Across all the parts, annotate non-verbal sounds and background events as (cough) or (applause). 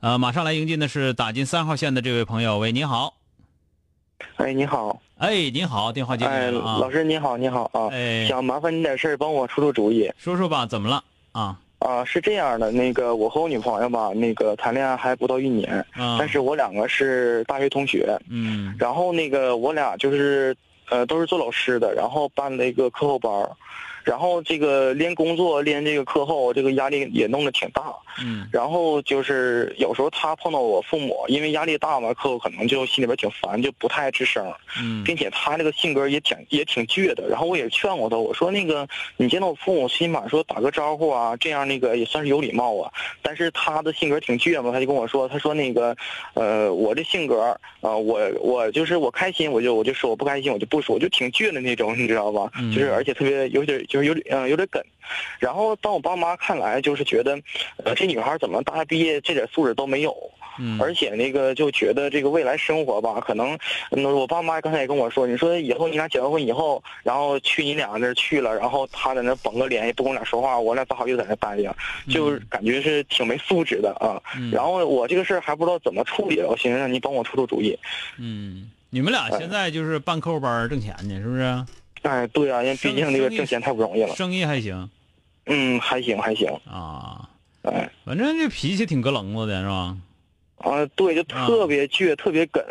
呃，马上来迎接的是打进三号线的这位朋友，喂，您好。哎，你好。哎，您好，电话接进来哎，了啊。老师你好，你好啊。哎想麻烦你点事儿，帮我出出主意说说吧，怎么了啊？啊。是这样的，那个我和我女朋友吧，那个谈恋爱还不到一年，啊，但是我两个是大学同学，嗯然后那个我俩就是呃都是做老师的，然后办了一个课后班儿然后这个连工作连这个课后，这个压力也弄得挺大。嗯然后就是有时候他碰到我父母，因为压力大嘛，课后可能就心里边挺烦，就不太爱吱声。嗯并且他那个性格也挺也挺倔的。然后我也劝过他，我说那个你见到我父母，起码说打个招呼啊，这样那个也算是有礼貌啊。但是他的性格挺倔嘛，他就跟我说，他说那个，呃，我这性格啊、我我就是我开心我就我就说，我不开心我就不说，我就挺倔的那种，你知道吧？嗯就是而且特别有点就是有点嗯、有点梗。然后当我爸妈看来，就是觉得，呃，这女孩怎么大学毕业这点素质都没有。嗯，而且那个就觉得这个未来生活吧，可能，嗯，我爸妈刚才也跟我说，你说以后你俩结完婚以后，然后去你俩那儿去了，然后他在那儿绷个脸，也不跟我俩说话，我俩咋好又在那待着，就感觉是挺没素质的啊。嗯然后我这个事儿还不知道怎么处理，我寻思让你帮我出出主意。嗯，你们俩现在就是办课后班挣钱呢，是不是？哎，对啊，因为毕竟这个挣钱太不容易了。生意还行嗯，还行还行，啊，哎，反正这脾气挺咯楞子的是吧？啊，对，就特别倔，特别梗。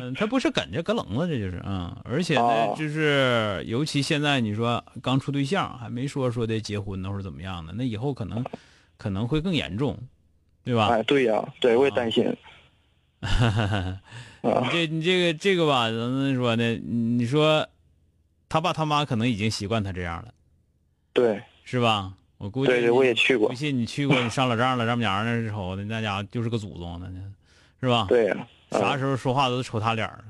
嗯，他不是梗，这咯楞子，这就是嗯，而且呢哦，就是尤其现在你说刚处对象，还没说说的结婚呢或者怎么样的，那以后可能可能会更严重，对吧？哎，对呀、对，我也担心。啊 (laughs) 你这你这个这个吧，怎么说呢？你说他爸他妈可能已经习惯他这样了，对，是吧？我估计对对，我也去过不。信你去过，你上老丈人丈母娘那儿瞅的，那家伙就是个祖宗，呢是吧？，对呀、啊啥时候说话都瞅他脸儿。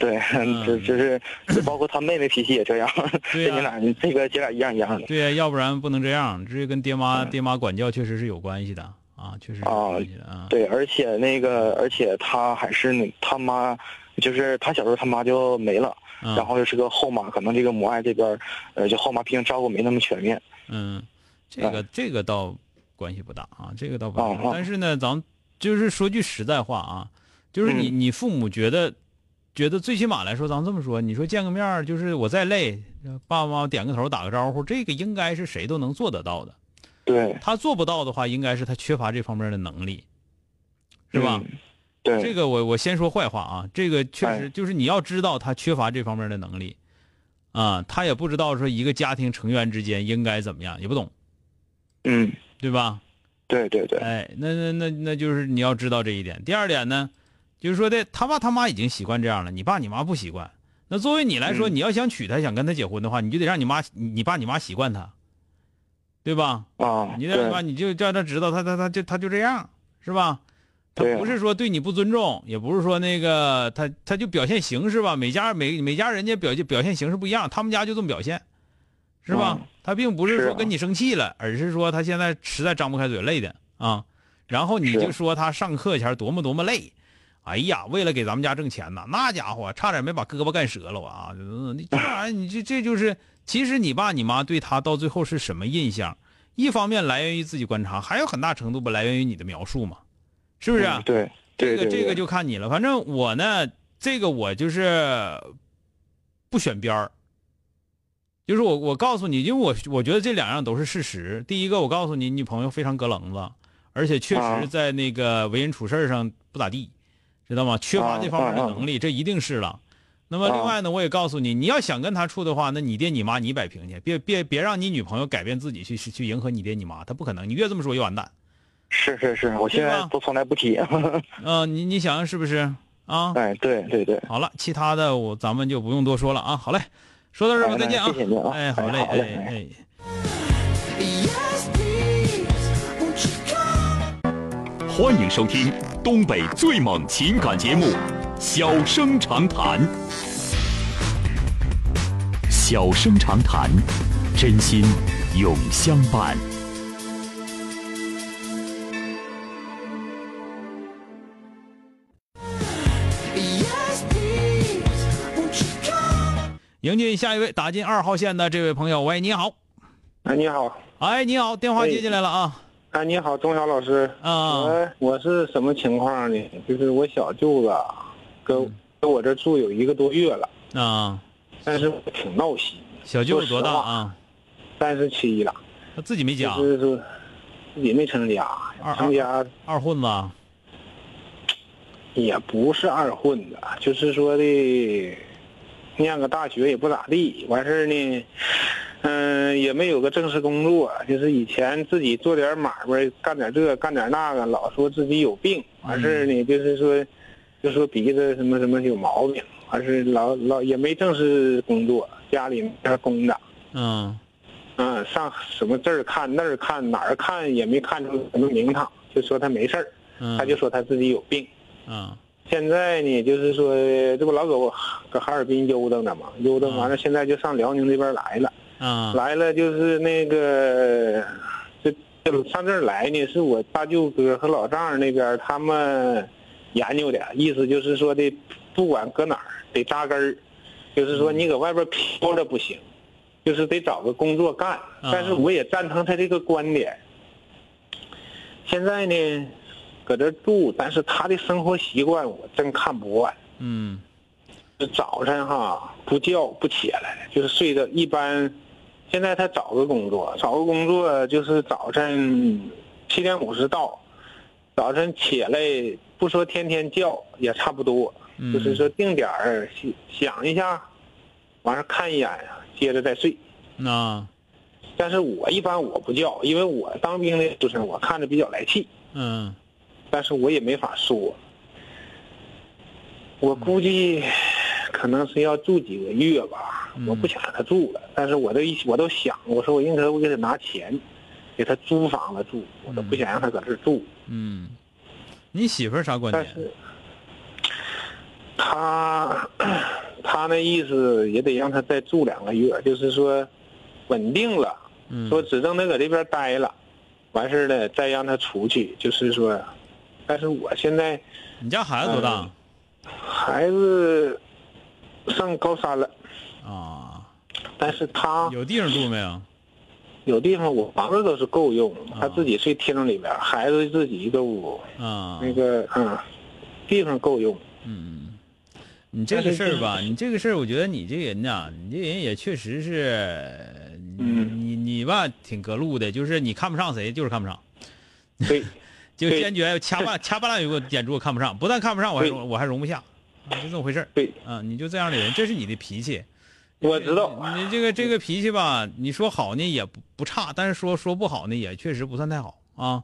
对，(laughs) 就就是，包括他妹妹脾气也这样，对 (laughs) 呀这你俩这个姐俩一样一样的。对呀、要不然不能这样，这跟爹妈嗯爹妈管教确实是有关系的啊，确实是有啊关系的啊。对，而且那个，而且他还是那他妈，就是他小时候他妈就没了，嗯然后又是个后妈，可能这个母爱这边，呃，就后妈毕竟照顾没那么全面。嗯，这个这个倒关系不大啊，这个倒不大。但是呢，咱们就是说句实在话啊，就是你、嗯你父母觉得觉得最起码来说，咱们这么说，你说见个面儿就是我再累，爸爸妈妈点个头打个招呼，这个应该是谁都能做得到的。对，他做不到的话，应该是他缺乏这方面的能力，是吧？嗯对，这个我我先说坏话啊，这个确实哎就是你要知道他缺乏这方面的能力，啊，他也不知道说一个家庭成员之间应该怎么样，也不懂，嗯，对吧？对对对，哎，那那那那就是你要知道这一点。第二点呢，就是说的他爸他妈已经习惯这样了，你爸你妈不习惯。那作为你来说，嗯你要想娶她，想跟她结婚的话，你就得让你妈、你爸、你妈习惯她，对吧？啊，你得吧，对，你就叫他知道他他他就他就这样，是吧？他不是说对你不尊重，也不是说那个他他就表现形式吧，每家每每家人家表现表现形式不一样，他们家就这么表现，是吧？嗯他并不是说跟你生气了，而是说他现在实在张不开嘴，累的啊。然后你就说他上课前多么多么累，哎呀，为了给咱们家挣钱呐，那家伙差点没把胳膊干折了啊！这玩意儿，你这这就是，其实你爸你妈对他到最后是什么印象？一方面来源于自己观察，还有很大程度不来源于你的描述嘛，是不是啊？嗯对这个这个就看你了。反正我呢，这个我就是不选边儿，就是我我告诉你，因为我我觉得这两样都是事实。第一个，我告诉你，你女朋友非常隔棱子，而且确啊实在那个为人处事上不咋地，知道吗？缺乏啊这方面的能力，这一定是了。那么啊另外呢，我也告诉你，你要想跟他处的话，那你爹你妈你摆平去，别别别让你女朋友改变自己去去去迎合你爹你妈，他不可能。你越这么说越完蛋。是是是，我现在都从来不提。嗯、(laughs) 你你想想是不是啊？哎，对对对，好了，其他的我咱们就不用多说了啊。好嘞，说到这儿吧，哎再见啊。谢谢您啊哎，好嘞，哎好嘞哎?欢迎收听东北最猛情感节目《小生长谈》。小生长谈，真心永相伴。迎接下一位打进二号线的这位朋友，喂，你好，哎，你好，哎，你好，电话接进来了啊，哎，你好，钟晓老师。啊，我我是什么情况呢？就是我小舅子啊跟跟我这住有一个多月了，啊，但是挺闹心，小舅子多大啊？三十七了，他自己没家，就是说自己没成家二，成家。二混子啊，也不是二混子，就是说的念个大学也不咋地，完事儿呢，嗯、也没有个正式工作，就是以前自己做点买卖，干点这干点那个，老说自己有病，完事儿呢，就是说，就说鼻子什么什么有毛病，完事儿老老也没正式工作，家里没人供着，嗯嗯，上什么这儿看那儿看哪儿看也没看出什么名堂，就说他没事儿，嗯，他就说他自己有病。嗯现在呢，就是说，这不老搁我搁哈尔滨悠荡呢嘛，悠荡完了，现在就上辽宁这边来了，啊。来了就是那个，这这上这儿来呢，是我大舅哥和老丈人那边他们研究的，意思就是说的，不管搁哪儿得扎根儿，就是说你搁外边飘着不行，就是得找个工作干。但是我也赞成他这个观点。现在呢，搁这住，但是他的生活习惯我真看不惯。嗯就早晨哈不叫不起来，就是睡的一般。现在他找个工作，找个工作就是早晨七点五十到，早晨起来不说天天叫也差不多，嗯就是说定点儿想想一下，完事儿看一眼，接着再睡。那但是我一般我不叫，因为我当兵的就是，我看着比较来气。嗯但是我也没法说。我估计可能是要住几个月吧，嗯我不想让他住了。但是我都一我都想，我说我应该我给他拿钱，给他租房子住，我都不想让他搁这儿住。嗯，你媳妇儿啥观点？但是他他那意思也得让他再住两个月，就是说稳定了，嗯说只剩他搁这边待了，完事儿了再让他出去，就是说，但是我现在。你家孩子多大？孩子上高三了，啊，但是他有地方住没有？有地方，我房子都是够用，啊他自己睡厅里边，孩子自己一个屋，啊，那个嗯，地方够用。嗯，你这个事儿吧，你这个事儿，我觉得你这人呐，你这人也确实是，你嗯你你吧，挺隔路的，就是你看不上谁，就是看不上，对，对就坚决掐半掐半拉有个眼珠我看不上，不但看不上，我还容我还容不下，啊就这么回事儿对，啊，你就这样的人，这是你的脾气。我知道。你你这个这个脾气吧，你说好呢也不不差，但是说说不好呢也确实不算太好啊。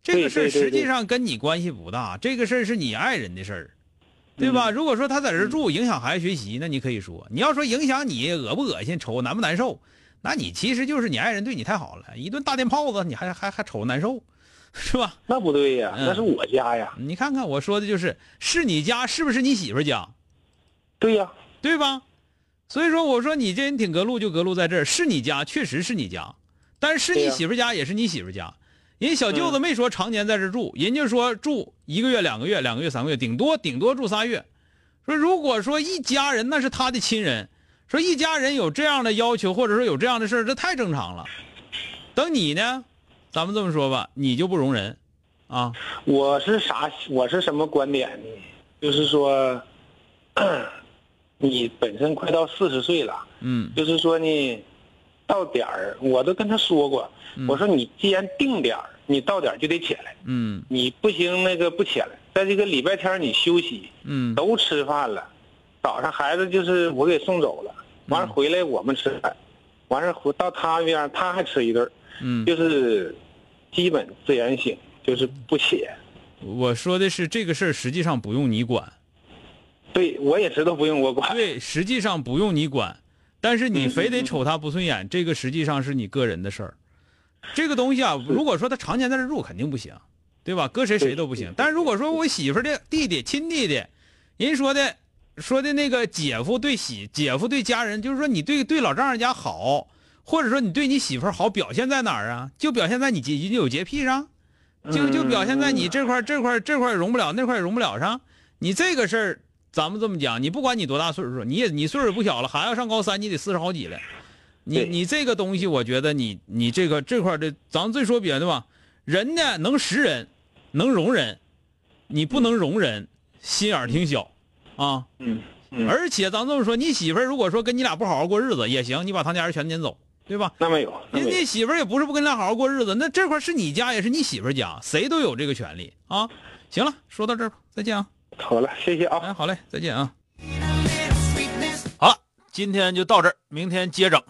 这个事实际上跟你关系不大，这个事儿是你爱人的事儿，对嗯吧？如果说他在这住影响孩子学习，那你可以说；你要说影响你恶不恶心、瞅难不难受，那你其实就是你爱人对你太好了，一顿大电炮子你还还还瞅难受，是吧？那不对呀，嗯那是我家呀。你看看我说的就是是你家是不是你媳妇家？对呀，对吧？所以说，我说你这人挺隔路，就隔路在这儿，是你家，确实是你家，但是是你媳妇家也是你媳妇家。人小舅子没说常年在这住，人家说住一个月、两个月、两个月、三个月，顶多顶多住仨月。说如果说一家人那是他的亲人，说一家人有这样的要求，或者说有这样的事儿，这太正常了。等你呢，咱们这么说吧，你就不容人，啊，我是啥？我是什么观点呢？就是说，你本身快到四十岁了，嗯就是说呢，到点儿我都跟他说过，我说你既然定点儿，你到点儿就得起来，嗯你不行那个不起来。在这个礼拜天你休息，嗯都吃饭了，早上孩子就是我给送走了，完了回来我们吃饭，完事儿回到他那边他还吃一顿，嗯，就是基本自然醒，就是不写。我说的是这个事儿，实际上不用你管。对，我也知道不用我管。对，实际上不用你管，但是你嗯非得瞅他不顺眼，这个实际上是你个人的事儿。这个东西啊，如果说他常年在这住，肯定不行，对吧？搁谁谁都不行。但是如果说我媳妇的弟弟、亲弟弟，人说的说的那个姐夫对媳姐夫对家人，就是说你对对老丈人家好，或者说你对你媳妇儿好，表现在哪儿啊？就表现在你洁你有洁癖上，就就表现在你这块这块这块儿容不了，那块容不了上。你这个事儿，咱们这么讲，你不管你多大岁数，你也你岁数也不小了，还要上高三，你得四十好几了。你你这个东西，我觉得你你这个这块儿的，咱们最说别的吧，人呢能识人，能容人，你不能容人，心眼儿挺小，啊。嗯嗯，而且咱这么说，你媳妇儿如果说跟你俩不好好过日子也行，你把他家人全撵走，对吧？那没有，人家媳妇儿也不是不跟你俩好好过日子，那这块是你家也是你媳妇儿家，谁都有这个权利啊。行了，说到这儿吧，再见啊！好了，谢谢啊。哎，好嘞，再见啊！好了，今天就到这儿，明天接整。